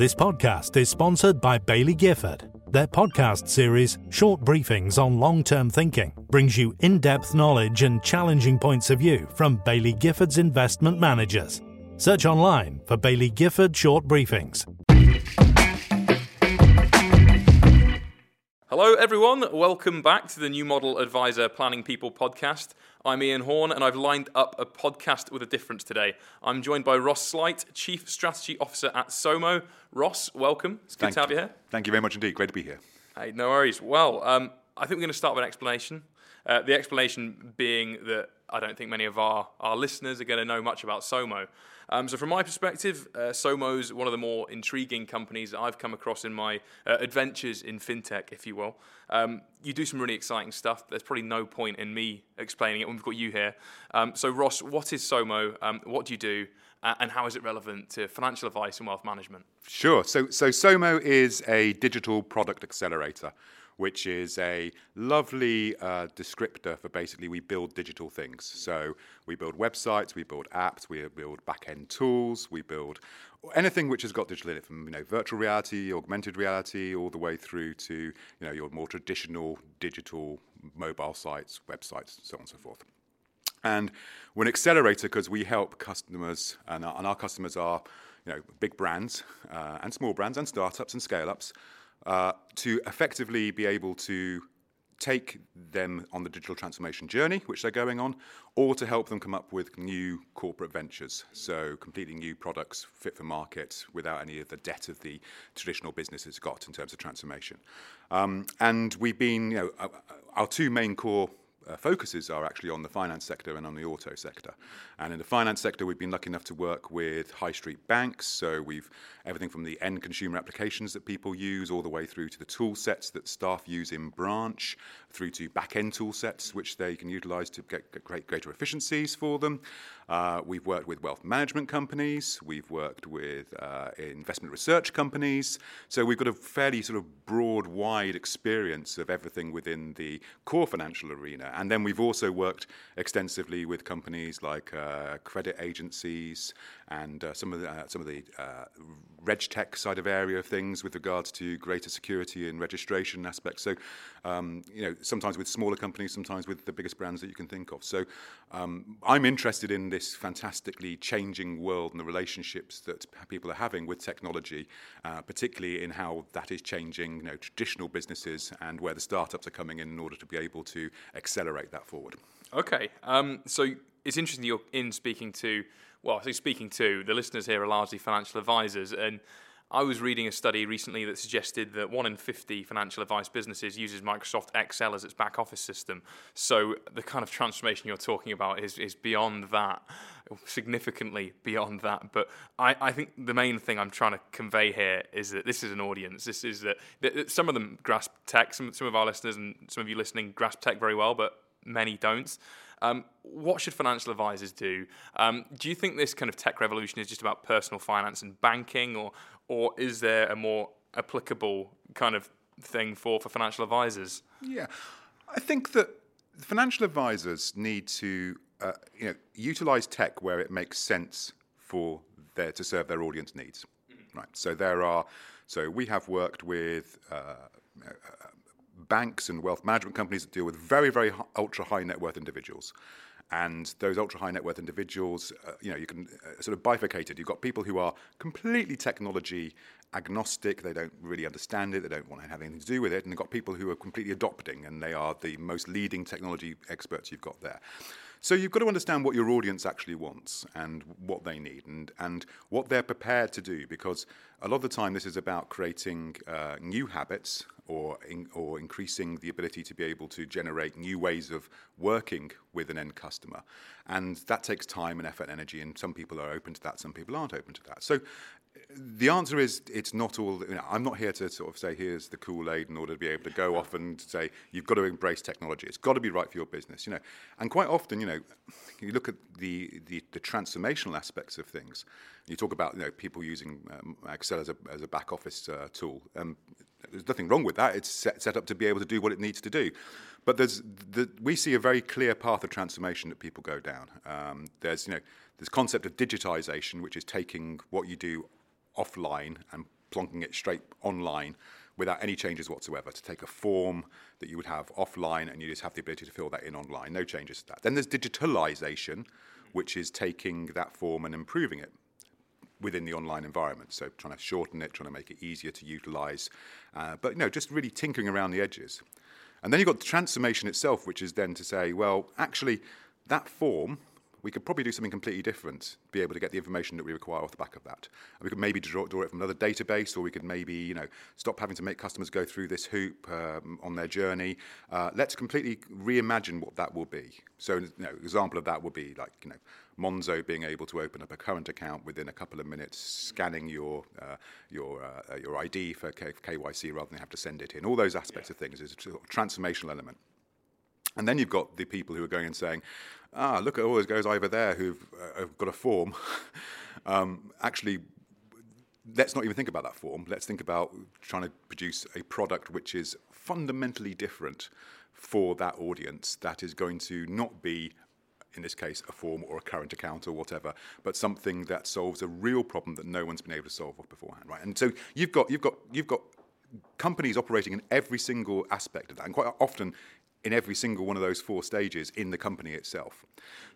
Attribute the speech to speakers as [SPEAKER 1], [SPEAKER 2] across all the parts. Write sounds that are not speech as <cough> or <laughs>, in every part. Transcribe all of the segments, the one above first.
[SPEAKER 1] This podcast is sponsored by Baillie Gifford. Their podcast series, Short Briefings on Long Term Thinking, brings you in depth knowledge and challenging points of view from Baillie Gifford's investment managers. Search online for Baillie Gifford Short Briefings.
[SPEAKER 2] Hello, everyone. Welcome back to the New Model Adviser Planning People podcast. I'm Ian Horn, and I've lined up a podcast with a difference today. I'm joined by Ross Sleight, Chief Strategy Officer at SOMO. Ross, welcome. It's good
[SPEAKER 3] Thank
[SPEAKER 2] to have you here.
[SPEAKER 3] Thank you very much indeed. Great to be here.
[SPEAKER 2] Hey, no worries. Well, um, I think we're going to start with an explanation. Uh, the explanation being that I don't think many of our, our listeners are going to know much about SOMO. Um, so, from my perspective, uh, SOMO is one of the more intriguing companies that I've come across in my uh, adventures in fintech, if you will. Um, you do some really exciting stuff. There's probably no point in me explaining it when we've got you here. Um, so, Ross, what is SOMO? Um, what do you do? Uh, and how is it relevant to financial advice and wealth management?
[SPEAKER 3] Sure. So, so SOMO is a digital product accelerator, which is a lovely uh, descriptor for basically we build digital things. So we build websites, we build apps, we build back-end tools, we build anything which has got digital in it, from you know virtual reality, augmented reality, all the way through to you know your more traditional digital mobile sites, websites, so on and so forth. And we're an accelerator because we help customers, and our, and our customers are you know, big brands uh, and small brands and startups and scale ups, uh, to effectively be able to take them on the digital transformation journey, which they're going on, or to help them come up with new corporate ventures. So, completely new products fit for market without any of the debt of the traditional business it's got in terms of transformation. Um, and we've been, you know, uh, our two main core uh, focuses are actually on the finance sector and on the auto sector. And in the finance sector, we've been lucky enough to work with high street banks. So we've everything from the end consumer applications that people use, all the way through to the tool sets that staff use in branch, through to back end tool sets which they can utilize to get, get great, greater efficiencies for them. Uh, we've worked with wealth management companies, we've worked with uh, investment research companies. So we've got a fairly sort of broad, wide experience of everything within the core financial arena. And then we've also worked extensively with companies like uh, credit agencies and uh, some of the, uh, some of the uh, RegTech side of area of things with regards to greater security and registration aspects. So, um, you know, sometimes with smaller companies, sometimes with the biggest brands that you can think of. So, um, I'm interested in this fantastically changing world and the relationships that people are having with technology, uh, particularly in how that is changing, you know, traditional businesses and where the startups are coming in in order to be able to accelerate that forward.
[SPEAKER 2] Okay, um, so it's interesting you're in speaking to well, I so speaking to the listeners here are largely financial advisors, and I was reading a study recently that suggested that one in 50 financial advice businesses uses Microsoft Excel as its back office system. So the kind of transformation you're talking about is, is beyond that, significantly beyond that. But I, I think the main thing I'm trying to convey here is that this is an audience. This is that, that some of them grasp tech, some, some of our listeners and some of you listening grasp tech very well, but many don't. Um, what should financial advisors do? Um, do you think this kind of tech revolution is just about personal finance and banking, or or is there a more applicable kind of thing for, for financial advisors?
[SPEAKER 3] Yeah, I think that financial advisors need to uh, you know utilize tech where it makes sense for their to serve their audience needs. Mm-hmm. Right. So there are. So we have worked with. Uh, banks and wealth management companies that deal with very, very ultra high net worth individuals. And those ultra high net worth individuals, uh, you know, you can uh, sort of bifurcate. You've got people who are completely technology agnostic, they don't really understand it, they don't want to have anything to do with it. And you've got people who are completely adopting, and they are the most leading technology experts you've got there. So you've got to understand what your audience actually wants and what they need and, and what they're prepared to do because a lot of the time this is about creating uh, new habits or, in, or increasing the ability to be able to generate new ways of working with an end customer. And that takes time and effort and energy, and some people are open to that, some people aren't open to that. So the answer is it's not all. You know, I'm not here to sort of say here's the Kool Aid in order to be able to go off and say you've got to embrace technology. It's got to be right for your business. You know, and quite often, you know, you look at the the, the transformational aspects of things. You talk about you know people using um, Excel as a as a back office uh, tool. Um, there's nothing wrong with that. It's set, set up to be able to do what it needs to do. But there's the, we see a very clear path of transformation that people go down. Um, there's you know this concept of digitization, which is taking what you do offline and plonking it straight online without any changes whatsoever to take a form that you would have offline and you just have the ability to fill that in online. No changes to that. Then there's digitalization, which is taking that form and improving it within the online environment. So trying to shorten it, trying to make it easier to utilize, uh, but you know, just really tinkering around the edges. And then you've got the transformation itself, which is then to say, well, actually, that form we could probably do something completely different, be able to get the information that we require off the back of that. And we could maybe draw, draw, it from another database, or we could maybe, you know, stop having to make customers go through this hoop um, on their journey. Uh, let's completely reimagine what that will be. So, you know, example of that would be like, you know, Monzo being able to open up a current account within a couple of minutes, scanning your uh, your uh, your ID for K- KYC rather than have to send it in. All those aspects yeah. of things is a transformational element. And then you've got the people who are going and saying, ah, look at all those guys over there who've uh, got a form. <laughs> um, actually, let's not even think about that form. Let's think about trying to produce a product which is fundamentally different for that audience that is going to not be in this case, a form or a current account or whatever, but something that solves a real problem that no one's been able to solve beforehand, right? And so you've got you've got you've got companies operating in every single aspect of that, and quite often in every single one of those four stages in the company itself.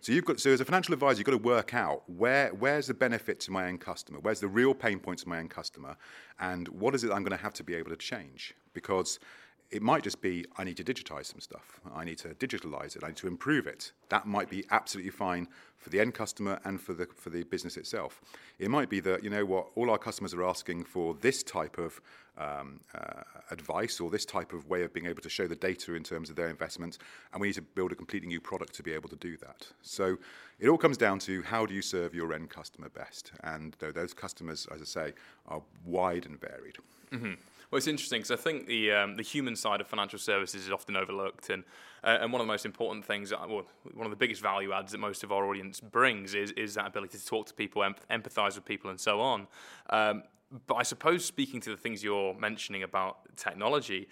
[SPEAKER 3] So you've got so as a financial advisor, you've got to work out where where's the benefit to my end customer, where's the real pain points to my end customer, and what is it I'm going to have to be able to change? Because it might just be I need to digitize some stuff. I need to digitalize it. I need to improve it. That might be absolutely fine for the end customer and for the for the business itself. It might be that you know what all our customers are asking for this type of um, uh, advice or this type of way of being able to show the data in terms of their investments, and we need to build a completely new product to be able to do that. So it all comes down to how do you serve your end customer best, and those customers, as I say, are wide and varied.
[SPEAKER 2] Mm-hmm. Well, it's interesting because I think the um, the human side of financial services is often overlooked, and uh, and one of the most important things, uh, well, one of the biggest value adds that most of our audience brings is is that ability to talk to people, empathise with people, and so on. Um, but I suppose speaking to the things you're mentioning about technology,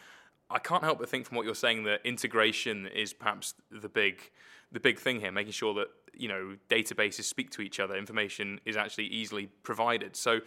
[SPEAKER 2] I can't help but think from what you're saying that integration is perhaps the big the big thing here, making sure that you know databases speak to each other, information is actually easily provided. So.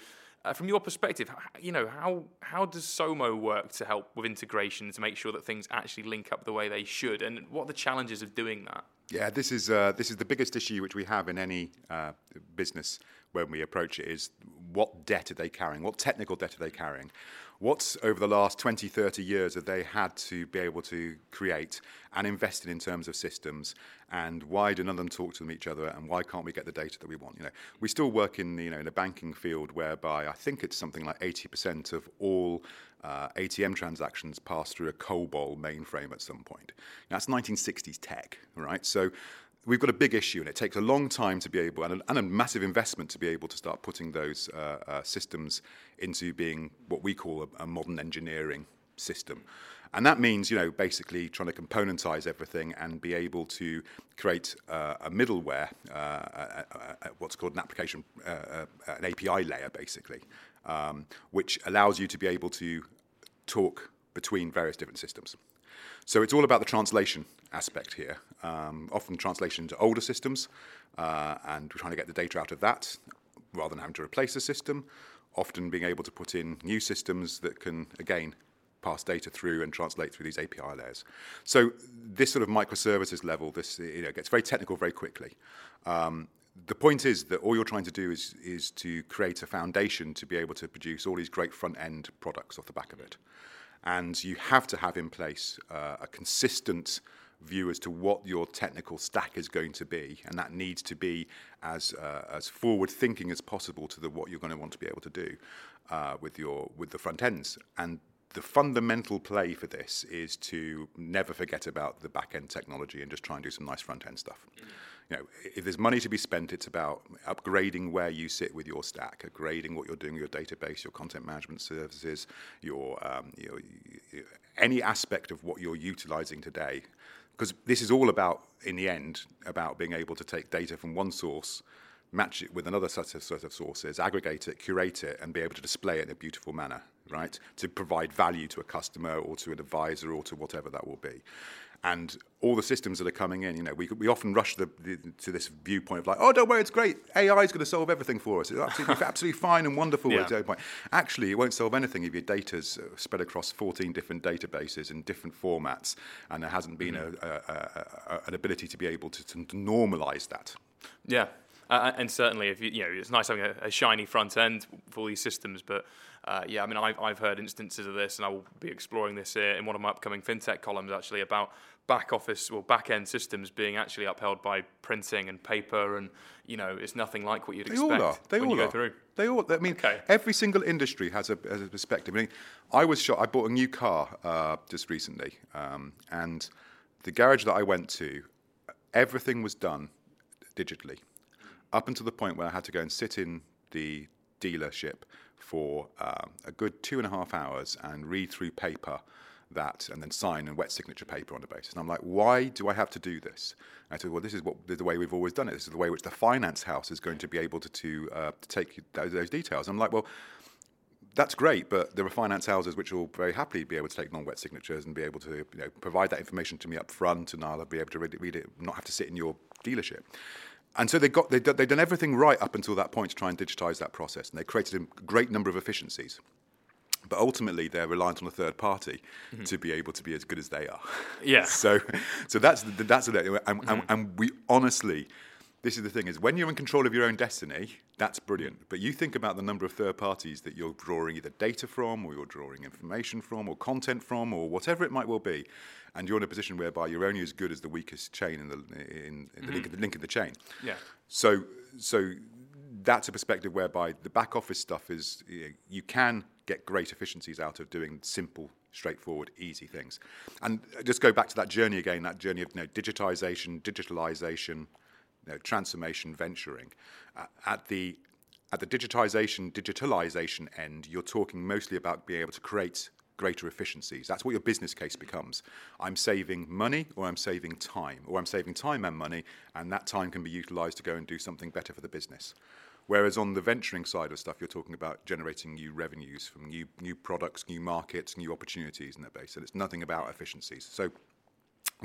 [SPEAKER 2] Uh, from your perspective, you know how how does SOMO work to help with integration to make sure that things actually link up the way they should, and what are the challenges of doing that?
[SPEAKER 3] Yeah, this is uh, this is the biggest issue which we have in any uh, business when we approach it is what debt are they carrying? What technical debt are they carrying? What's over the last 20, 30 years have they had to be able to create and invest in in terms of systems? And why do none of them talk to each other? And why can't we get the data that we want? You know, we still work in you know in a banking field whereby I think it's something like 80% of all uh, ATM transactions pass through a COBOL mainframe at some point. Now, that's 1960s tech, right? So we've got a big issue, and it takes a long time to be able, and a, and a massive investment to be able to start putting those uh, uh, systems into being what we call a, a, modern engineering system. And that means, you know, basically trying to componentize everything and be able to create uh, a middleware, uh, a, a, what's called an application, uh, uh, an API layer, basically, um, which allows you to be able to talk between various different systems. So it's all about the translation aspect here. Um, often translation to older systems, uh, and we're trying to get the data out of that rather than having to replace a system. Often being able to put in new systems that can, again, pass data through and translate through these API layers. So this sort of microservices level, this you know, gets very technical very quickly. Um, the point is that all you're trying to do is, is to create a foundation to be able to produce all these great front end products off the back of it. And you have to have in place uh, a consistent view as to what your technical stack is going to be, and that needs to be as uh, as forward thinking as possible to the, what you're going to want to be able to do uh, with your with the front ends. And the fundamental play for this is to never forget about the back end technology and just try and do some nice front end stuff. Mm-hmm you know, if there's money to be spent, it's about upgrading where you sit with your stack, upgrading what you're doing with your database, your content management services, your, um, you know, any aspect of what you're utilizing today. Because this is all about, in the end, about being able to take data from one source, match it with another set of, set of sources, aggregate it, curate it, and be able to display it in a beautiful manner, right? To provide value to a customer or to an advisor or to whatever that will be. And all the systems that are coming in, you know, we, we often rush the, the, to this viewpoint of like, oh, don't worry, it's great. AI is going to solve everything for us. It's absolutely, <laughs> absolutely fine and wonderful.
[SPEAKER 2] Yeah.
[SPEAKER 3] Point. Actually, it won't solve anything if your data's uh, spread across 14 different databases in different formats, and there hasn't been mm-hmm. a, a, a, an ability to be able to, to, to normalize that.
[SPEAKER 2] Yeah, uh, and certainly, if you, you know, it's nice having a, a shiny front end for all these systems, but uh, yeah, I mean, I've, I've heard instances of this, and I will be exploring this in one of my upcoming fintech columns actually about back office or back end systems being actually upheld by printing and paper, and you know, it's nothing like what you'd
[SPEAKER 3] they
[SPEAKER 2] expect
[SPEAKER 3] all are. They all are.
[SPEAKER 2] go through.
[SPEAKER 3] They all. I mean,
[SPEAKER 2] okay.
[SPEAKER 3] every single industry has a, has a perspective. I mean, I was shocked. I bought a new car uh, just recently, um, and the garage that I went to, everything was done digitally, up until the point where I had to go and sit in the dealership for um, a good two and a half hours and read through paper that and then sign and wet signature paper on the basis. And I'm like, why do I have to do this? And I said, well, this is what the way we've always done it. This is the way which the finance house is going to be able to, to, uh, to take those, those details. I'm like, well, that's great, but there are finance houses which will very happily be able to take non-wet signatures and be able to you know, provide that information to me up front, and I'll be able to read it, read it, not have to sit in your dealership. And so they got, they they'd done everything right up until that point to try and digitize that process. And they created a great number of efficiencies. But ultimately, they're reliant on a third party mm-hmm. to be able to be as good as they are.
[SPEAKER 2] Yeah. <laughs>
[SPEAKER 3] so, so that's that's the, and, mm-hmm. and, and we honestly, this is the thing: is when you're in control of your own destiny, that's brilliant. But you think about the number of third parties that you're drawing either data from, or you're drawing information from, or content from, or whatever it might well be, and you're in a position whereby you're only as good as the weakest chain in the in, in the, mm-hmm. link, the link in the chain.
[SPEAKER 2] Yeah.
[SPEAKER 3] So so that's a perspective whereby the back office stuff is you, know, you can get great efficiencies out of doing simple straightforward, easy things. And just go back to that journey again, that journey of you know, digitization, digitalization, you know, transformation, venturing. Uh, at the at the digitization, digitalization end, you're talking mostly about being able to create greater efficiencies. That's what your business case becomes. I'm saving money or I'm saving time, or I'm saving time and money, and that time can be utilized to go and do something better for the business. Whereas on the venturing side of stuff, you're talking about generating new revenues from new new products, new markets, new opportunities in that base. And it's nothing about efficiencies. So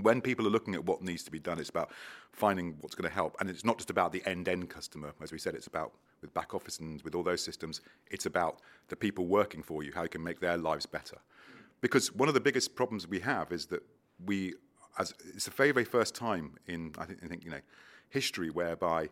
[SPEAKER 3] when people are looking at what needs to be done, it's about finding what's going to help. And it's not just about the end-end customer, as we said, it's about with back office and with all those systems, it's about the people working for you, how you can make their lives better. Because one of the biggest problems we have is that we, as it's the very, very first time in I think, I think you know history whereby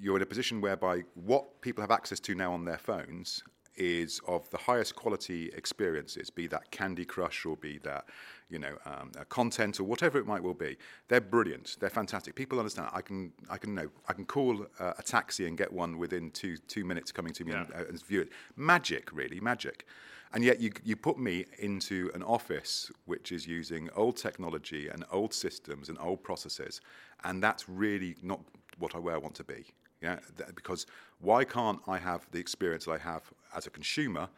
[SPEAKER 3] you're in a position whereby what people have access to now on their phones is of the highest quality experiences, be that Candy Crush or be that, you know, um, content or whatever it might well be. They're brilliant. They're fantastic. People understand. I can, I can know, I can call uh, a taxi and get one within two two minutes coming to me yeah. and, uh, and view it. Magic, really, magic. And yet you, you put me into an office which is using old technology and old systems and old processes, and that's really not what I, where I want to be. Yeah, because why can't I have the experience that I have as a consumer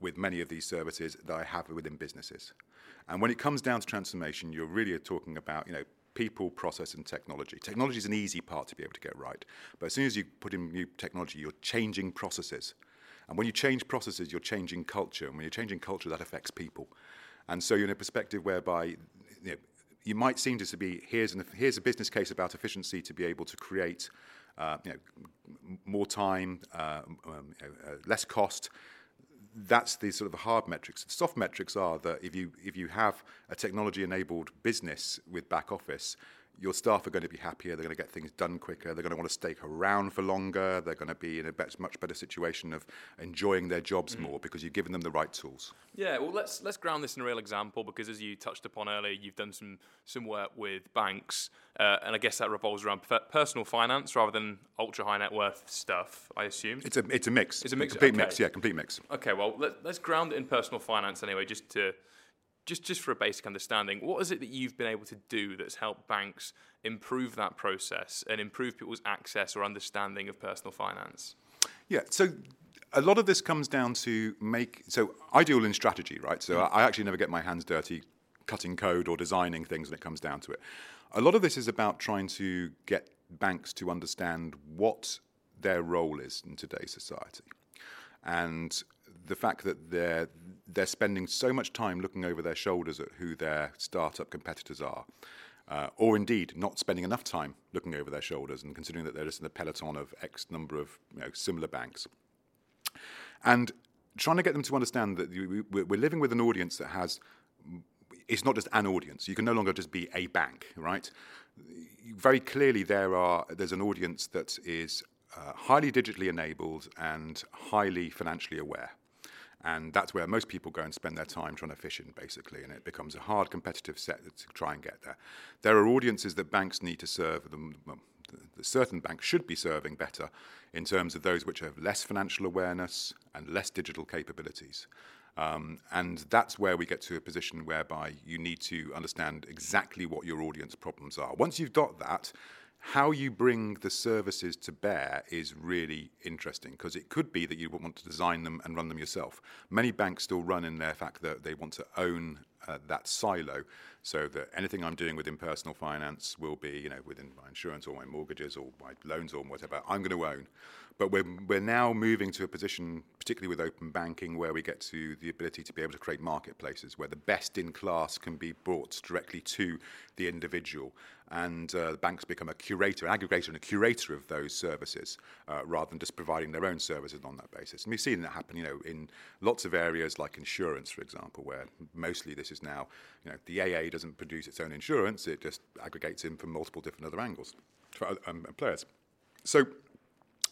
[SPEAKER 3] with many of these services that I have within businesses? And when it comes down to transformation, you're really talking about, you know, people, process, and technology. Technology is an easy part to be able to get right. But as soon as you put in new technology, you're changing processes. And when you change processes, you're changing culture. And when you're changing culture, that affects people. And so you're in a perspective whereby you, know, you might seem to be here's, an, here's a business case about efficiency to be able to create you know, more time, uh, um, uh, less cost. That's the sort of the hard metrics. The soft metrics are that if you if you have a technology-enabled business with back office, your staff are going to be happier, they're going to get things done quicker, they're going to want to stay around for longer, they're going to be in a better, much better situation of enjoying their jobs mm. more because you've given them the right tools.
[SPEAKER 2] Yeah, well, let's let's ground this in a real example because as you touched upon earlier, you've done some some work with banks, uh, and I guess that revolves around personal finance rather than ultra high net worth stuff. I assume
[SPEAKER 3] it's a it's a mix.
[SPEAKER 2] It's a mix.
[SPEAKER 3] Complete
[SPEAKER 2] okay.
[SPEAKER 3] mix. Yeah, complete mix.
[SPEAKER 2] Okay, well, let, let's ground it in personal finance anyway, just to just just for a basic understanding, what is it that you've been able to do that's helped banks improve that process and improve people's access or understanding of personal finance?
[SPEAKER 3] Yeah, so a lot of this comes down to make so I deal in strategy, right? So mm. I actually never get my hands dirty cutting code or designing things when it comes down to it. A lot of this is about trying to get banks to understand what their role is in today's society. And the fact that they're they're spending so much time looking over their shoulders at who their startup competitors are. Uh, or indeed not spending enough time looking over their shoulders and considering that they're just in the peloton of X number of you know, similar banks. And trying to get them to understand that we're living with an audience that has, it's not just an audience. You can no longer just be a bank, right? Very clearly, there are there's an audience that is uh, highly digitally enabled and highly financially aware. And that's where most people go and spend their time trying to fish in, basically, and it becomes a hard competitive set to try and get there. There are audiences that banks need to serve, them, the certain banks should be serving better in terms of those which have less financial awareness and less digital capabilities. Um, and that's where we get to a position whereby you need to understand exactly what your audience problems are. Once you've got that, how you bring the services to bear is really interesting because it could be that you want to design them and run them yourself. Many banks still run in their fact that they want to own uh, that silo so that anything I'm doing within personal finance will be, you know, within my insurance or my mortgages or my loans or whatever, I'm going to own. But we're, we're now moving to a position, particularly with open banking, where we get to the ability to be able to create marketplaces where the best in class can be brought directly to the individual. And uh, the banks become a curator, an aggregator, and a curator of those services uh, rather than just providing their own services on that basis. And we've seen that happen, you know, in lots of areas like insurance, for example, where mostly this is now, you know, the AA doesn't produce its own insurance, it just aggregates in from multiple different other angles for um, players. So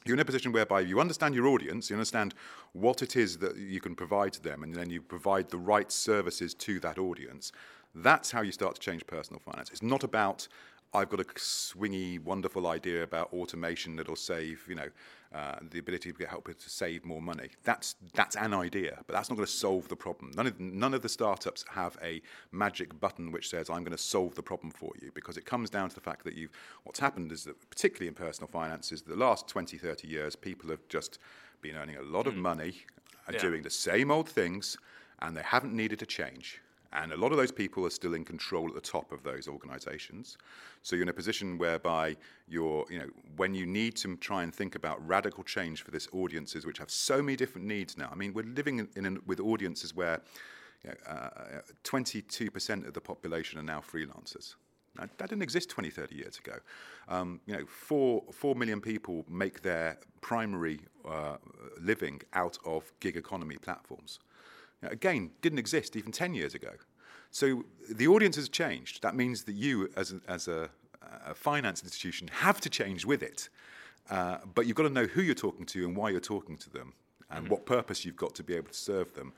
[SPEAKER 3] you're in a position whereby you understand your audience, you understand what it is that you can provide to them, and then you provide the right services to that audience. That's how you start to change personal finance. It's not about I've got a swingy, wonderful idea about automation that'll save, you know, uh, the ability to get help to save more money. That's that's an idea, but that's not going to solve the problem. None of none of the startups have a magic button which says I'm going to solve the problem for you because it comes down to the fact that you've what's happened is that particularly in personal finances, the last 20, 30 years, people have just been earning a lot of mm. money and yeah. doing the same old things, and they haven't needed to change. And a lot of those people are still in control at the top of those organizations. So you're in a position whereby you're, you know, when you need to try and think about radical change for this audiences, which have so many different needs now. I mean, we're living in, in with audiences where you know, uh, 22% of the population are now freelancers. Now, that didn't exist 20, 30 years ago. Um, you know, four, four million people make their primary uh, living out of gig economy platforms. Again, didn't exist even 10 years ago. So the audience has changed. That means that you, as a, as a, a finance institution, have to change with it. Uh, but you've got to know who you're talking to and why you're talking to them and mm-hmm. what purpose you've got to be able to serve them.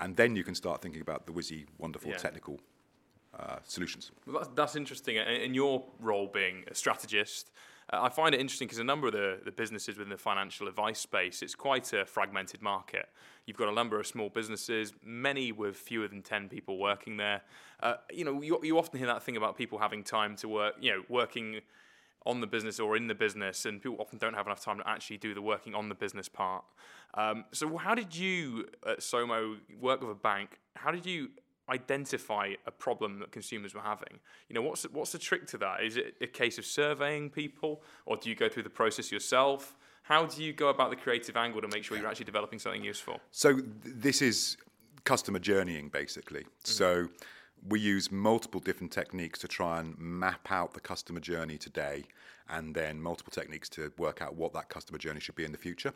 [SPEAKER 3] And then you can start thinking about the whizzy, wonderful yeah. technical uh, solutions.
[SPEAKER 2] Well, that's, that's interesting. In your role being a strategist, uh, I find it interesting because a number of the, the businesses within the financial advice space, it's quite a fragmented market. You've got a number of small businesses, many with fewer than 10 people working there. Uh, you know, you, you often hear that thing about people having time to work, you know, working on the business or in the business, and people often don't have enough time to actually do the working on the business part. Um, so, how did you at Somo work with a bank? How did you identify a problem that consumers were having. You know, what's what's the trick to that? Is it a case of surveying people, or do you go through the process yourself? How do you go about the creative angle to make sure you're actually developing something useful?
[SPEAKER 3] So th- this is customer journeying, basically. Mm-hmm. So we use multiple different techniques to try and map out the customer journey today and then multiple techniques to work out what that customer journey should be in the future.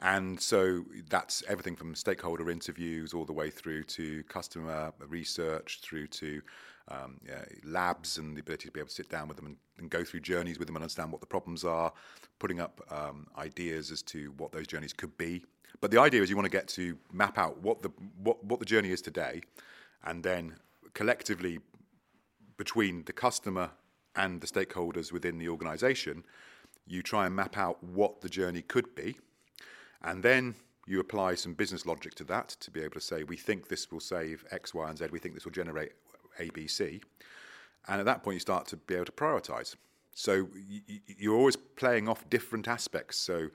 [SPEAKER 3] And so that's everything from stakeholder interviews all the way through to customer research, through to um, yeah, labs and the ability to be able to sit down with them and, and, go through journeys with them and understand what the problems are, putting up um, ideas as to what those journeys could be. But the idea is you want to get to map out what the what, what the journey is today, and then collectively between the customer and the stakeholders within the organization, you try and map out what the journey could be, and then you apply some business logic to that to be able to say, we think this will save X, Y, and Z, we think this will generate A, B, C. And at that point, you start to be able to prioritize. So you're always playing off different aspects. So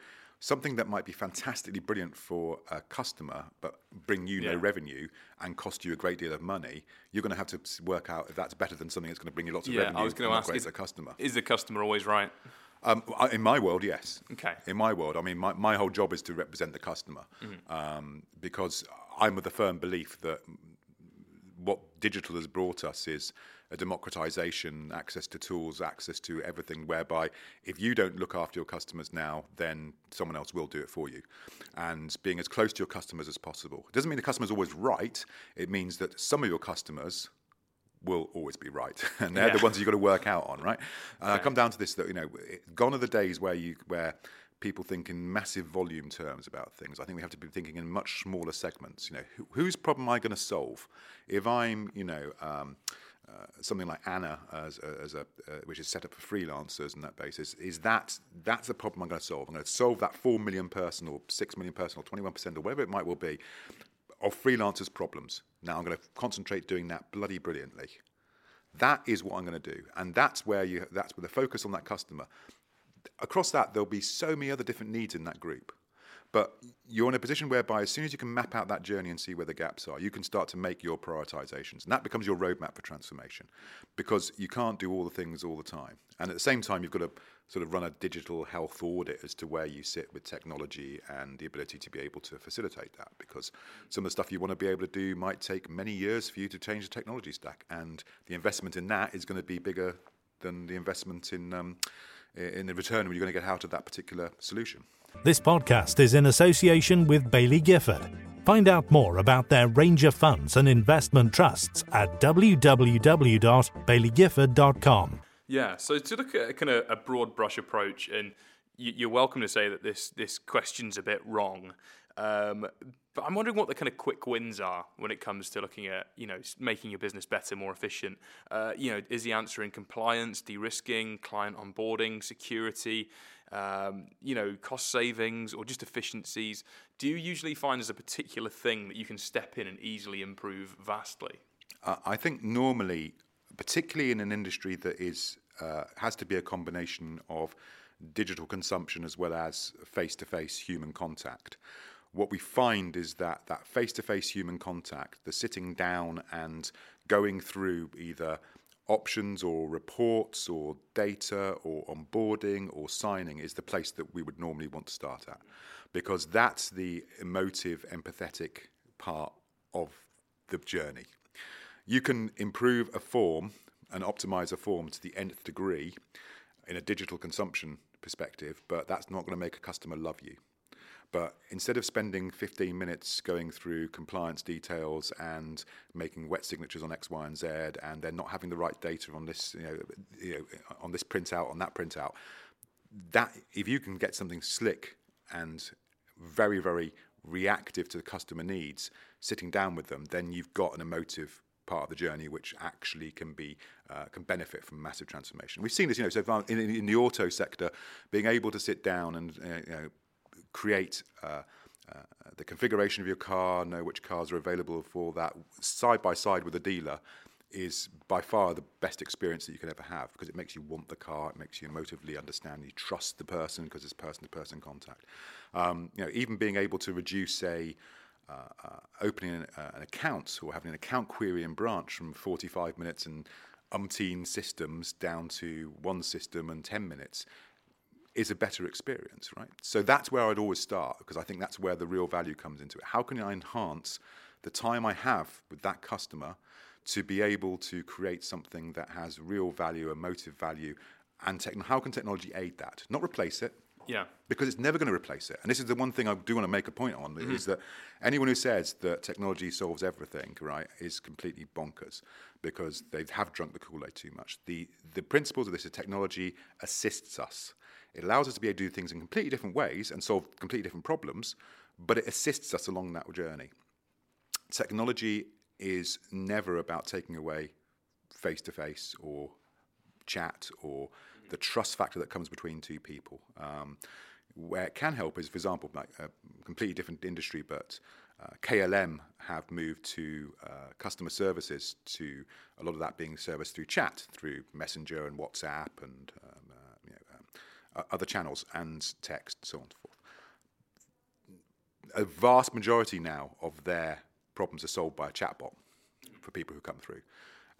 [SPEAKER 3] something that might be fantastically brilliant for a customer but bring you yeah. no revenue and cost you a great deal of money, you're going to have to work out if that's better than something that's going to bring you lots of
[SPEAKER 2] yeah,
[SPEAKER 3] revenue. I
[SPEAKER 2] was going to ask,
[SPEAKER 3] is, a customer.
[SPEAKER 2] Is the customer always right?
[SPEAKER 3] Um, in my world, yes.
[SPEAKER 2] Okay.
[SPEAKER 3] In my world, I mean, my, my whole job is to represent the customer mm-hmm. um, because I'm of the firm belief that what digital has brought us is a democratization, access to tools, access to everything, whereby if you don't look after your customers now, then someone else will do it for you. And being as close to your customers as possible. It doesn't mean the customer's always right, it means that some of your customers will always be right, <laughs> and they're yeah. the ones you've got to work out on, right? Uh, right. Come down to this that you know, gone are the days where you where people think in massive volume terms about things. I think we have to be thinking in much smaller segments. You know, who, whose problem am I going to solve? If I'm, you know. Um, uh, something like Anna, as, as a, uh, which is set up for freelancers on that basis, is that that's the problem I'm going to solve. I'm going to solve that four million person or six million person or 21 percent or whatever it might well be of freelancers' problems. Now I'm going to concentrate doing that bloody brilliantly. That is what I'm going to do, and that's where you that's where the focus on that customer. Across that, there'll be so many other different needs in that group. But you're in a position whereby, as soon as you can map out that journey and see where the gaps are, you can start to make your prioritizations. And that becomes your roadmap for transformation because you can't do all the things all the time. And at the same time, you've got to sort of run a digital health audit as to where you sit with technology and the ability to be able to facilitate that because some of the stuff you want to be able to do might take many years for you to change the technology stack. And the investment in that is going to be bigger than the investment in. Um, in the return you're going to get out of that particular solution.
[SPEAKER 1] This podcast is in association with Baillie Gifford. Find out more about their range of funds and investment trusts at www.bailliegifford.com.
[SPEAKER 2] Yeah, so to look at a kind of a broad brush approach, and you're welcome to say that this this question's a bit wrong. Um, but I'm wondering what the kind of quick wins are when it comes to looking at, you know, making your business better, more efficient. Uh, you know, is the answer in compliance, de-risking, client onboarding, security, um, you know, cost savings, or just efficiencies? Do you usually find there's a particular thing that you can step in and easily improve vastly?
[SPEAKER 3] Uh, I think normally, particularly in an industry that is uh, has to be a combination of digital consumption as well as face-to-face human contact what we find is that that face-to-face human contact, the sitting down and going through either options or reports or data or onboarding or signing is the place that we would normally want to start at because that's the emotive empathetic part of the journey. You can improve a form and optimize a form to the nth degree in a digital consumption perspective but that's not going to make a customer love you but instead of spending 15 minutes going through compliance details and making wet signatures on X, Y, and Z, and then not having the right data on this, you know, you know, on this printout, on that printout, that if you can get something slick and very, very reactive to the customer needs, sitting down with them, then you've got an emotive part of the journey which actually can be uh, can benefit from massive transformation. We've seen this, you know, so in, in the auto sector, being able to sit down and uh, you know create uh, uh, the configuration of your car, know which cars are available for that, side by side with a dealer, is by far the best experience that you can ever have because it makes you want the car, it makes you emotively understand, you trust the person because it's person-to-person contact. Um, you know, even being able to reduce a uh, uh, opening an, uh, an, account or having an account query in branch from 45 minutes and umpteen systems down to one system and 10 minutes is a better experience, right? So that's where I'd always start because I think that's where the real value comes into it. How can I enhance the time I have with that customer to be able to create something that has real value, emotive value, and how can technology aid that? Not replace it.
[SPEAKER 2] Yeah.
[SPEAKER 3] Because it's never going to replace it. And this is the one thing I do want to make a point on mm-hmm. is that anyone who says that technology solves everything, right, is completely bonkers because they have drunk the Kool-Aid too much. The the principles of this is technology assists us. It allows us to be able to do things in completely different ways and solve completely different problems, but it assists us along that journey. Technology is never about taking away face to face or chat or the trust factor that comes between two people. Um, where it can help is, for example, like a completely different industry, but uh, KLM have moved to uh, customer services to a lot of that being serviced through chat, through Messenger and WhatsApp and um, uh, other channels and text, so on and so forth. A vast majority now of their problems are solved by a chatbot for people who come through.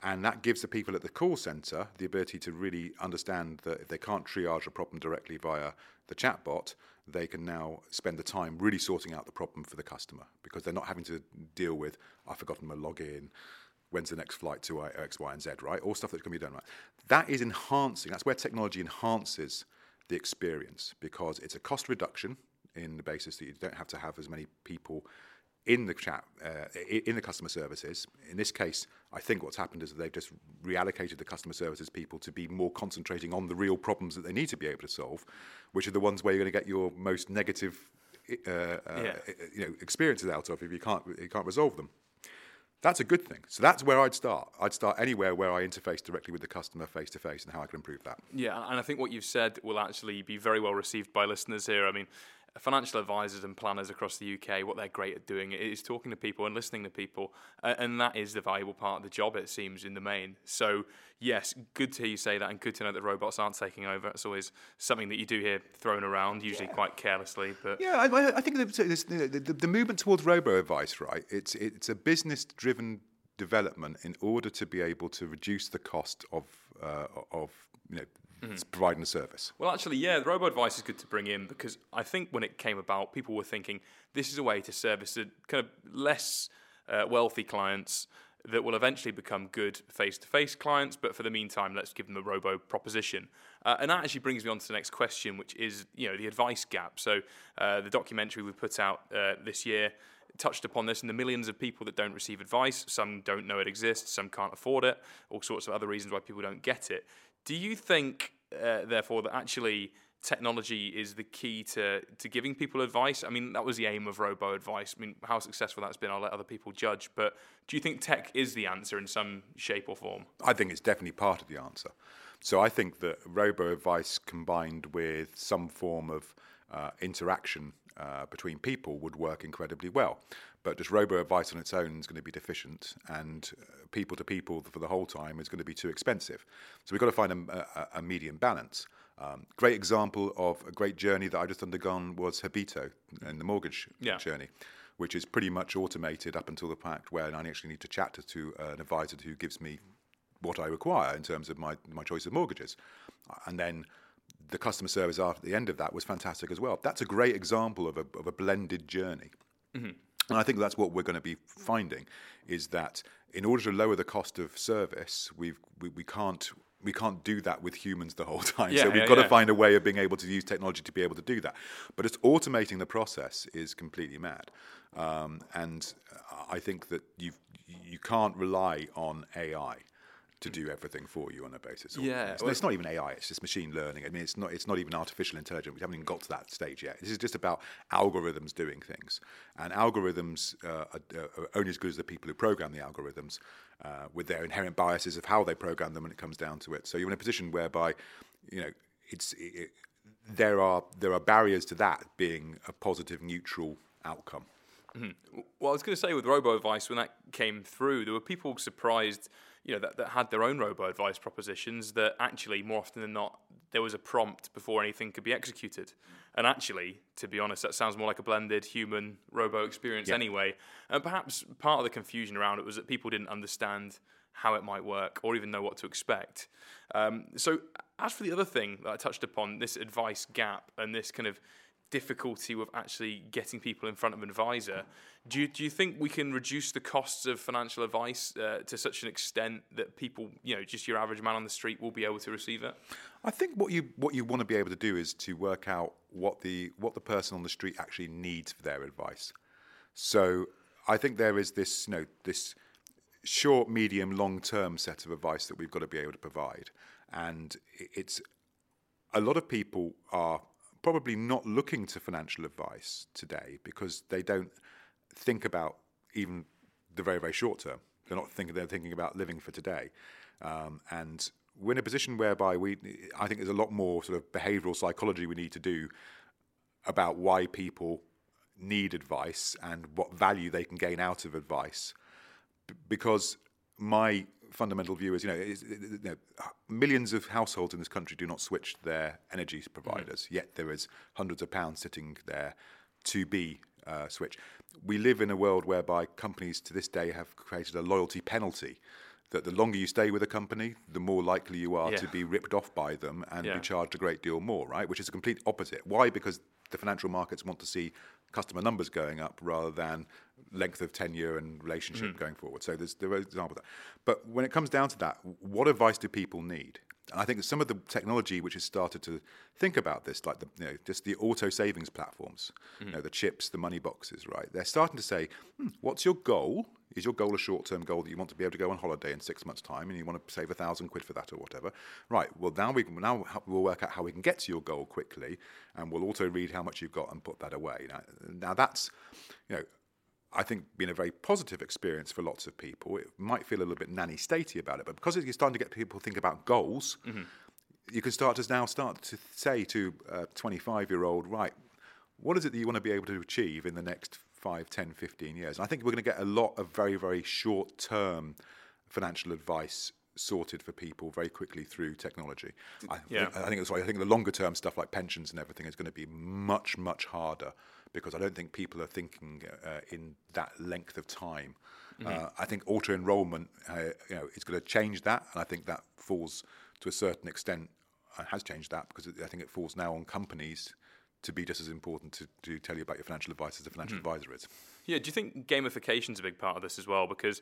[SPEAKER 3] And that gives the people at the call center the ability to really understand that if they can't triage a problem directly via the chatbot, they can now spend the time really sorting out the problem for the customer because they're not having to deal with, I've forgotten my login, when's the next flight to X, Y, and Z, right? All stuff that can be done right. That is enhancing, that's where technology enhances the experience because it's a cost reduction in the basis that you don't have to have as many people in the chat, uh, in the customer services. In this case, I think what's happened is that they've just reallocated the customer services people to be more concentrating on the real problems that they need to be able to solve, which are the ones where you're going to get your most negative, uh, uh, yeah. you know, experiences out of if you can't you can't resolve them. That's a good thing. So that's where I'd start. I'd start anywhere where I interface directly with the customer face to face and how I can improve that.
[SPEAKER 2] Yeah, and I think what you've said will actually be very well received by listeners here. I mean, financial advisors and planners across the UK, what they're great at doing is talking to people and listening to people, and that is the valuable part of the job, it seems, in the main. So, yes, good to hear you say that, and good to know that robots aren't taking over. It's always something that you do hear thrown around, usually yeah. quite carelessly. But
[SPEAKER 3] yeah, I, I think the, the, the, movement towards robo advice, right? It's it's a business-driven development in order to be able to reduce the cost of uh, of you know mm-hmm. providing a service.
[SPEAKER 2] Well, actually, yeah, the robo advice is good to bring in because I think when it came about, people were thinking this is a way to service the kind of less uh, wealthy clients that will eventually become good face-to-face clients. But for the meantime, let's give them a robo proposition. Uh, and that actually brings me on to the next question, which is you know the advice gap. So uh, the documentary we put out uh, this year touched upon this and the millions of people that don't receive advice. Some don't know it exists, some can't afford it, all sorts of other reasons why people don't get it. Do you think, uh, therefore, that actually technology is the key to, to giving people advice? I mean, that was the aim of robo advice. I mean, how successful that's been, I'll let other people judge. But do you think tech is the answer in some shape or form?
[SPEAKER 3] I think it's definitely part of the answer. So I think that robo advice combined with some form of uh, interaction uh, between people would work incredibly well. But just robo advice on its own is going to be deficient, and people to people for the whole time is going to be too expensive. So we've got to find a, a, a medium balance. Um, great example of a great journey that I just undergone was Habito and the mortgage yeah. journey, which is pretty much automated up until the fact where I actually need to chat to, to an advisor who gives me what I require in terms of my, my choice of mortgages. And then the customer service after the end of that was fantastic as well. That's a great example of a, of a blended journey. Mm-hmm. And I think that's what we're going to be finding is that in order to lower the cost of service, we've, we, we can't we can't do that with humans the whole <laughs> time. Yeah, so we've yeah, got yeah. to find a way of being able to use technology to be able to do that. But it's automating the process is completely mad. Um, and I think that you you can't rely on AI to do everything for you on a basis.
[SPEAKER 2] Yeah,
[SPEAKER 3] it's, well, it's, not even AI; it's just machine learning. I mean, it's not it's not even artificial intelligence. We haven't even got to that stage yet. This is just about algorithms doing things, and algorithms uh, are, are, only as good as the people who program the algorithms, uh, with their inherent biases of how they program them when it comes down to it. So you're in a position whereby, you know, it's it, there are there are barriers to that being a positive, neutral outcome.
[SPEAKER 2] Mm-hmm. Well, I was going to say with robo advice when that came through, there were people surprised you know that, that had their own robo advice propositions that actually more often than not there was a prompt before anything could be executed. And actually to be honest that sounds more like a blended human robo experience yeah. anyway. And perhaps part of the confusion around it was that people didn't understand how it might work or even know what to expect. Um, so as for the other thing that i touched upon this advice gap and this kind of difficulty with actually getting people in front of an advisor. Do you, do you think we can reduce the costs of financial advice uh, to such an extent that people, you know, just your average man on the street will be able to receive it?
[SPEAKER 3] I think what you what you want to be able to do is to work out what the what the person on the street actually needs for their advice. So I think there is this, you know, this short, medium, long term set of advice that we've got to be able to provide. And it's a lot of people are probably not looking to financial advice today because they don't think about even the very very short term. They're not thinking. They're thinking about living for today, um, and we're in a position whereby we. I think there's a lot more sort of behavioural psychology we need to do about why people need advice and what value they can gain out of advice, B- because my fundamental view is, you know, is, you know, millions of households in this country do not switch their energy providers, mm. yet there is hundreds of pounds sitting there to be uh, switched. We live in a world whereby companies to this day have created a loyalty penalty that the longer you stay with a company, the more likely you are
[SPEAKER 2] Yeah.
[SPEAKER 3] to be ripped off by them and
[SPEAKER 2] Yeah.
[SPEAKER 3] be charged a great deal more, right? Which is a complete opposite. Why? Because the financial markets want to see customer numbers going up rather than length of tenure and relationship
[SPEAKER 2] Mm-hmm.
[SPEAKER 3] going forward. So there's there are examples of that. But when it comes down to that, what advice do people need? And I think some of the technology which has started to think about this, like the you know, just the auto savings platforms, you know, the chips, the money boxes, right? They're starting to say, hmm, what's your goal? Is your goal a short-term goal that you want to be able to go on holiday in six months' time, and you want to save a thousand quid for that or whatever? Right. Well, now we now we'll work out how we can get to your goal quickly, and we'll also read how much you've got and put that away. Now, now that's, you know, I think been a very positive experience for lots of people. It might feel a little bit nanny statey about it, but because you're starting to get people to think about goals, mm-hmm. you can start to now start to say to a 25 year old, right, what is it that you want to be able to achieve in the next 5, 10, 15 years? And I think we're going to get a lot of very, very short term financial advice sorted for people very quickly through technology. I,
[SPEAKER 2] Yeah.
[SPEAKER 3] I think that's why I think the longer term stuff like pensions and everything is going to be much, much harder because I don't think people are thinking uh, in that length of time. Uh, I think auto enrollment, uh, you know, is going to change that, and I think that falls to a certain extent. Uh, has changed that because I think it falls now on companies to be just as important to, to tell you about your financial advice as a financial hmm. advisor is.
[SPEAKER 2] Yeah, do you think gamification's a big part of this as well? Because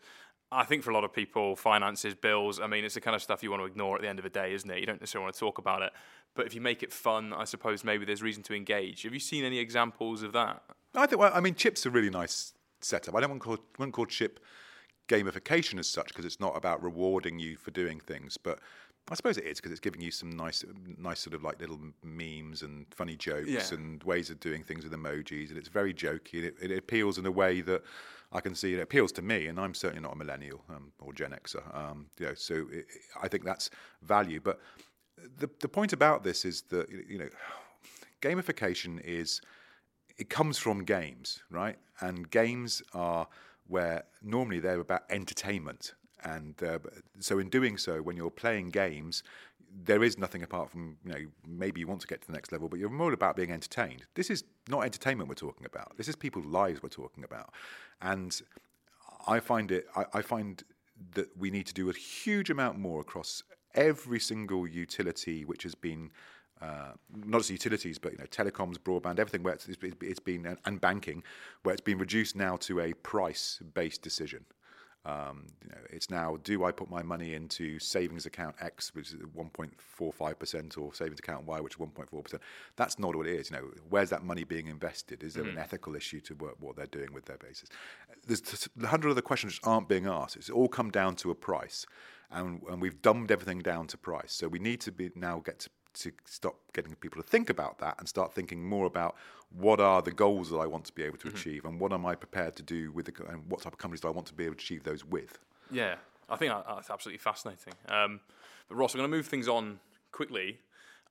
[SPEAKER 2] I think for a lot of people, finances, bills, I mean, it's the kind of stuff you want to ignore at the end of the day, isn't it? You don't necessarily want to talk about it. But if you make it fun, I suppose maybe there's reason to engage. Have you seen any examples of that?
[SPEAKER 3] I think. Well, I mean, Chip's a really nice setup. I don't want to call, wouldn't call Chip gamification as such because it's not about rewarding you for doing things, but I suppose it is because it's giving you some nice, nice sort of like little memes and funny jokes
[SPEAKER 2] Yeah.
[SPEAKER 3] and ways of doing things with emojis, and it's very jokey. And it, it appeals in a way that I can see it appeals to me, and I'm certainly not a millennial um, or Gen Xer. Um, you know, so it, I think that's value. But the the point about this is that you know, gamification is it comes from games, right? And games are where normally they're about entertainment. And uh, so, in doing so, when you're playing games, there is nothing apart from, you know, maybe you want to get to the next level, but you're more about being entertained. This is not entertainment we're talking about. This is people's lives we're talking about. And I find it, I, I find that we need to do a huge amount more across every single utility which has been uh, not just utilities, but you know, telecoms, broadband, everything where it's, it's, been and banking, where it's been reduced now to a price-based decision. Um, you know, it's now: do I put my money into savings account X, which is 1.45 percent, or savings account Y, which is 1.4 percent? That's not what it is. You know, where's that money being invested? Is there an ethical issue to work, what they're doing with their basis? There's a hundred other questions which aren't being asked. It's all come down to a price, and, and we've dumbed everything down to price. So we need to be now get to to stop getting people to think about that and start thinking more about what are the goals that I want to be able to achieve and what am I prepared to do with the, and what type of companies do I want to be able to achieve those with.
[SPEAKER 2] Yeah, I think that- that's absolutely fascinating. Um, but Ross, I'm going to move things on quickly.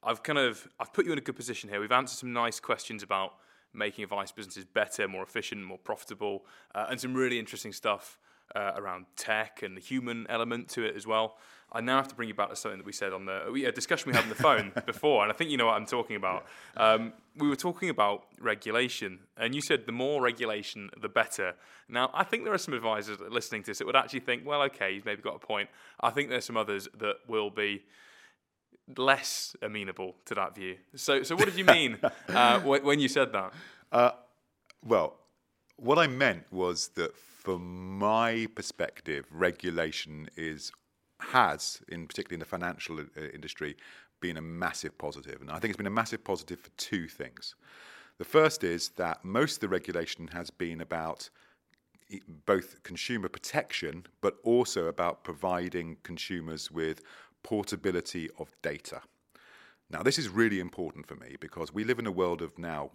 [SPEAKER 2] I've kind of I've put you in a good position here. We've answered some nice questions about making advice businesses better, more efficient, more profitable, uh, and some really interesting stuff uh, around tech and the human element to it as well. I now have to bring you back to something that we said on the we, a discussion we had on the phone <laughs> before, and I think you know what I'm talking about. Um, we were talking about regulation, and you said the more regulation, the better. Now, I think there are some advisors listening to this that would actually think, well, okay, he's maybe got a point. I think there's some others that will be less amenable to that view. So, so what did you mean <laughs> uh, wh- when you said that?
[SPEAKER 3] Well, what I meant was that from my perspective, regulation is has, in particularly in the financial uh, industry, been a massive positive. and I think it's been a massive positive for two things. The first is that most of the regulation has been about both consumer protection, but also about providing consumers with portability of data. Now, this is really important for me because we live in a world of now,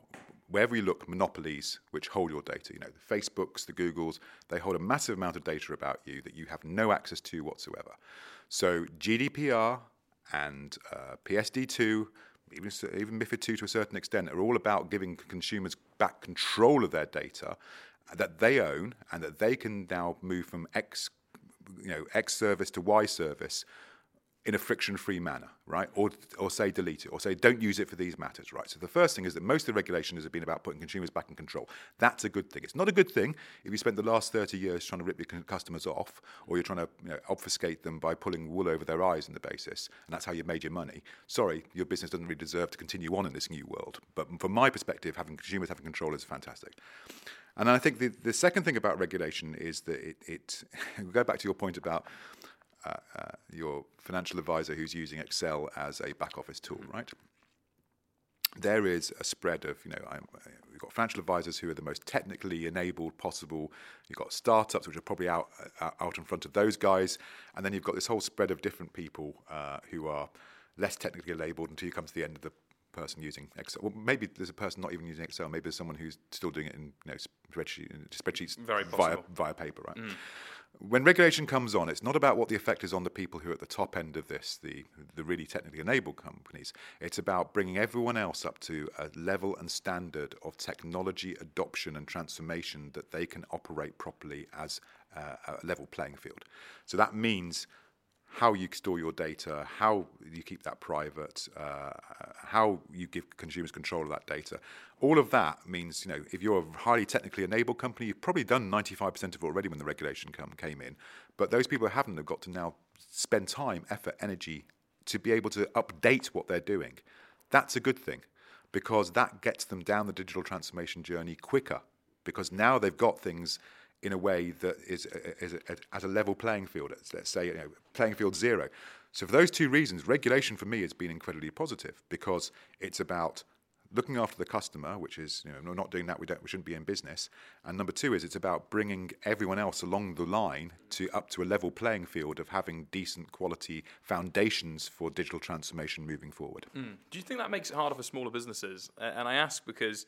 [SPEAKER 3] wherever you look, monopolies which hold your data. You know, the Facebooks, the Googles, they hold a massive amount of data about you that you have no access to whatsoever. So, GDPR and uh, PSD2, even, even MiFID 2 to a certain extent, are all about giving consumers back control of their data that they own and that they can now move from X, you know, X service to Y service in a friction-free manner, right? Or, or say delete it, or say don't use it for these matters, right? So the first thing is that most of the regulations have been about putting consumers back in control. That's a good thing. It's not a good thing if you spent the last 30 years trying to rip your customers off, or you're trying to you know, obfuscate them by pulling wool over their eyes in the basis, and that's how you've made your money. Sorry, your business doesn't really deserve to continue on in this new world. But from my perspective, having consumers having control is fantastic. And I think the, the second thing about regulation is that it, it <laughs> go back to your point about uh, uh, your financial advisor who's using Excel as a back office tool, right? There is a spread of, you know, I'm, we've got financial advisors who are the most technically enabled possible. You've got startups which are probably out uh, out in front of those guys, and then you've got this whole spread of different people uh, who are less technically enabled until you come to the end of the person using Excel. Well, maybe there's a person not even using Excel. Maybe there's someone who's still doing it in you know, spreadsheet, spreadsheets via, via paper, right? Mm. When regulation comes on, it's not about what the effect is on the people who are at the top end of this, the, the really technically enabled companies. It's about bringing everyone else up to a level and standard of technology adoption and transformation that they can operate properly as uh, a level playing field. So that means how you store your data, how you keep that private, uh, how you give consumers control of that data. All of that means, you know, if you're a highly technically enabled company, you've probably done 95% of it already when the regulation come, came in. But those people who haven't have got to now spend time, effort, energy to be able to update what they're doing. That's a good thing because that gets them down the digital transformation journey quicker because now they've got things in a way that is, is, is at a level playing field. Let's say you know, playing field zero. So for those two reasons, regulation for me has been incredibly positive because it's about looking after the customer, which is you know not doing that we don't we shouldn't be in business. And number two is it's about bringing everyone else along the line to up to a level playing field of having decent quality foundations for digital transformation moving forward.
[SPEAKER 2] Mm. Do you think that makes it harder for smaller businesses? Uh, and I ask because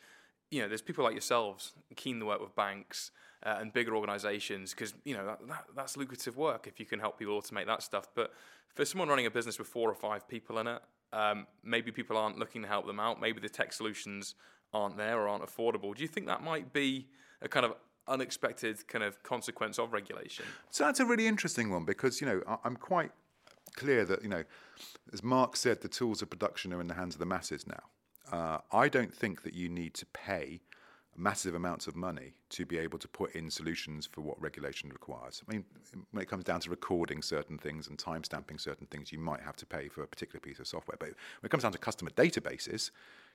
[SPEAKER 2] you know there's people like yourselves keen to work with banks uh, and bigger organizations because you know that, that, that's lucrative work if you can help people automate that stuff. But for someone running a business with four or five people in it um, maybe people aren't looking to help them out. Maybe the tech solutions aren't there or aren't affordable. Do you think that might be a kind of unexpected kind of consequence of regulation?
[SPEAKER 3] So that's a really interesting one because you know i'm quite clear that you know as mark said the tools of production are in the hands of the masses now uh, I don't think that you need to pay massive amounts of money to be able to put in solutions for what regulation requires. I mean, when it comes down to recording certain things and timestamping certain things, you might have to pay for a particular piece of software. But when it comes down to customer databases,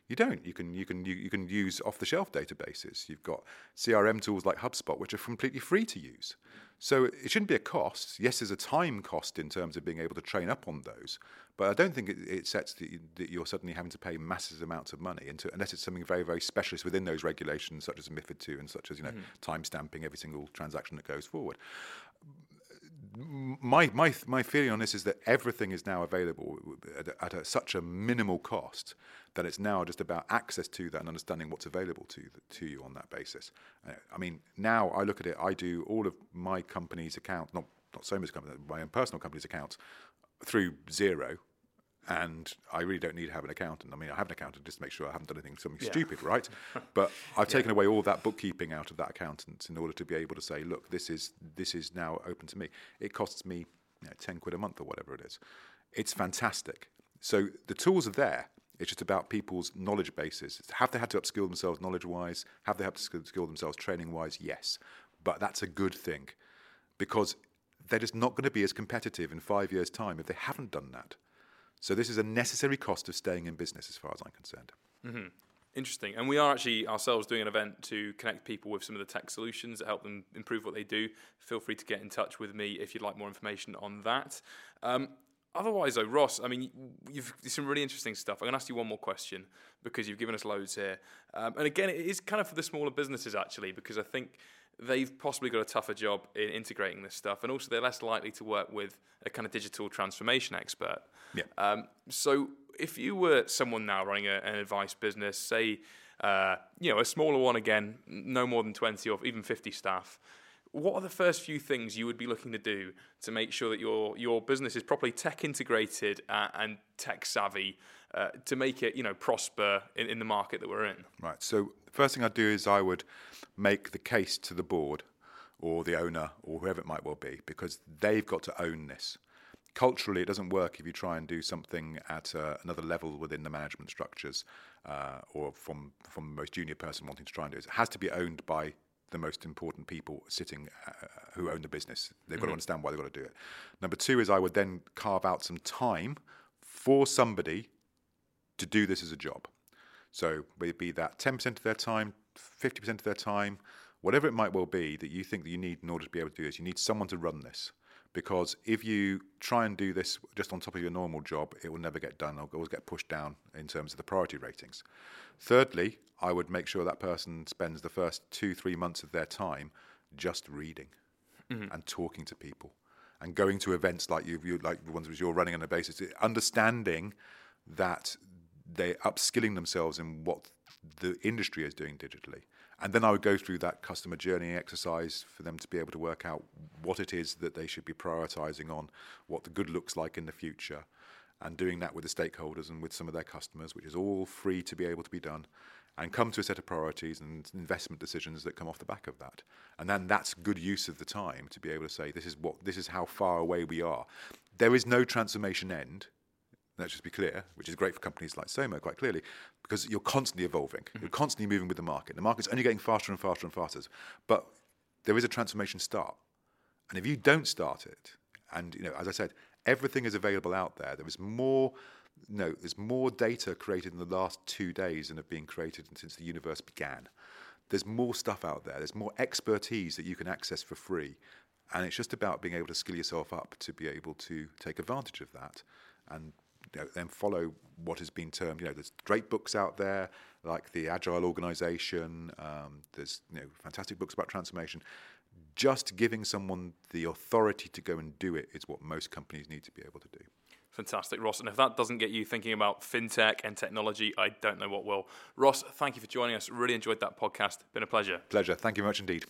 [SPEAKER 3] you don't. You can you can you, you can use off-the-shelf databases. You've got CRM tools like HubSpot, which are completely free to use. So it shouldn't be a cost. Yes, there's a time cost in terms of being able to train up on those, but I don't think it, it sets you, that you're suddenly having to pay massive amounts of money into unless it's something very very specialist within those regulations, such as MiFID two and such as you know mm-hmm. time stamping every single transaction that goes forward my my my feeling on this is that everything is now available at, at a, such a minimal cost that it's now just about access to that and understanding what's available to to you on that basis. Uh, I mean, now I look at it. I do all of my company's accounts, not not so much company, my own personal company's accounts through Xero, and I really don't need to have an accountant. I mean, I have an accountant just to make sure I haven't done anything something yeah. stupid, right? <laughs> But I've taken yeah. away all that bookkeeping out of that accountant in order to be able to say, look, this is this is now open to me. It costs me you know, ten quid a month or whatever it is. It's hmm. fantastic. So the tools are there. It's just about people's knowledge bases. Have they had to upskill themselves knowledge wise? Have they had to upskill themselves training wise? Yes. But that's a good thing because they're just not going to be as competitive in five years' time if they haven't done that. So this is a necessary cost of staying in business, as far as I'm concerned.
[SPEAKER 2] Mm-hmm. Interesting. And we are actually ourselves doing an event to connect people with some of the tech solutions that help them improve what they do. Feel free to get in touch with me if you'd like more information on that. Um, otherwise, though, Ross, I mean, you've some really interesting stuff. I'm going to ask you one more question because you've given us loads here. Um, and again, it is kind of for the smaller businesses, actually, because I think they've possibly got a tougher job in integrating this stuff, and also they're less likely to work with a kind of digital transformation expert.
[SPEAKER 3] Yeah.
[SPEAKER 2] Um, so if you were someone now running a, an advice business, say, uh, you know, a smaller one again, no more than 20 or even 50 staff, what are the first few things you would be looking to do to make sure that your your business is properly tech integrated uh, and tech savvy uh, to make it you know prosper in, in the market that we're in?
[SPEAKER 3] Right. So the first thing I'd do is I would make the case to the board or the owner or whoever it might well be because they've got to own this. culturally, it doesn't work if you try and do something at uh, another level within the management structures, uh, or from from the most junior person wanting to try and do it. It has to be owned by the most important people sitting uh, who own the business. They've got to understand why they've got to do it. Number two is I would then carve out some time for somebody to do this as a job. So be that 10% of their time, 50% of their time, whatever it might well be that you think that you need in order to be able to do this, you need someone to run this. Because if you try and do this just on top of your normal job, it will never get done. It'll always get pushed down in terms of the priority ratings. Thirdly, I would make sure that person spends the first two, three months of their time just reading mm-hmm. and talking to people and going to events like you, you like the ones which you're running on a basis, understanding that they're upskilling themselves in what the industry is doing digitally. And then I would go through that customer journey exercise for them to be able to work out what it is that they should be prioritizing on, what the good looks like in the future, and doing that with the stakeholders and with some of their customers, which is all free to be able to be done, and come to a set of priorities and investment decisions that come off the back of that. And then that's good use of the time to be able to say, this is what this is how far away we are. There is no transformation end let's just be clear, which is great for companies like Somo, quite clearly, because you're constantly evolving. Mm-hmm. You're constantly moving with the market. The market's only getting faster and faster and faster. But there is a transformation start. And if you don't start it, and you know, as I said, everything is available out there. There is more no, there's more data created in the last two days than have been created since the universe began. There's more stuff out there. There's more expertise that you can access for free. And it's just about being able to skill yourself up to be able to take advantage of that and you know, then follow what has been termed, you know, there's great books out there like the Agile Organization. Um, there's you know fantastic books about transformation. Just giving someone the authority to go and do it is what most companies need to be able to do.
[SPEAKER 2] Fantastic, Ross. And if that doesn't get you thinking about fintech and technology, I don't know what will. Ross, thank you for joining us. Really enjoyed that podcast. Been a pleasure.
[SPEAKER 3] Pleasure. Thank you very much indeed.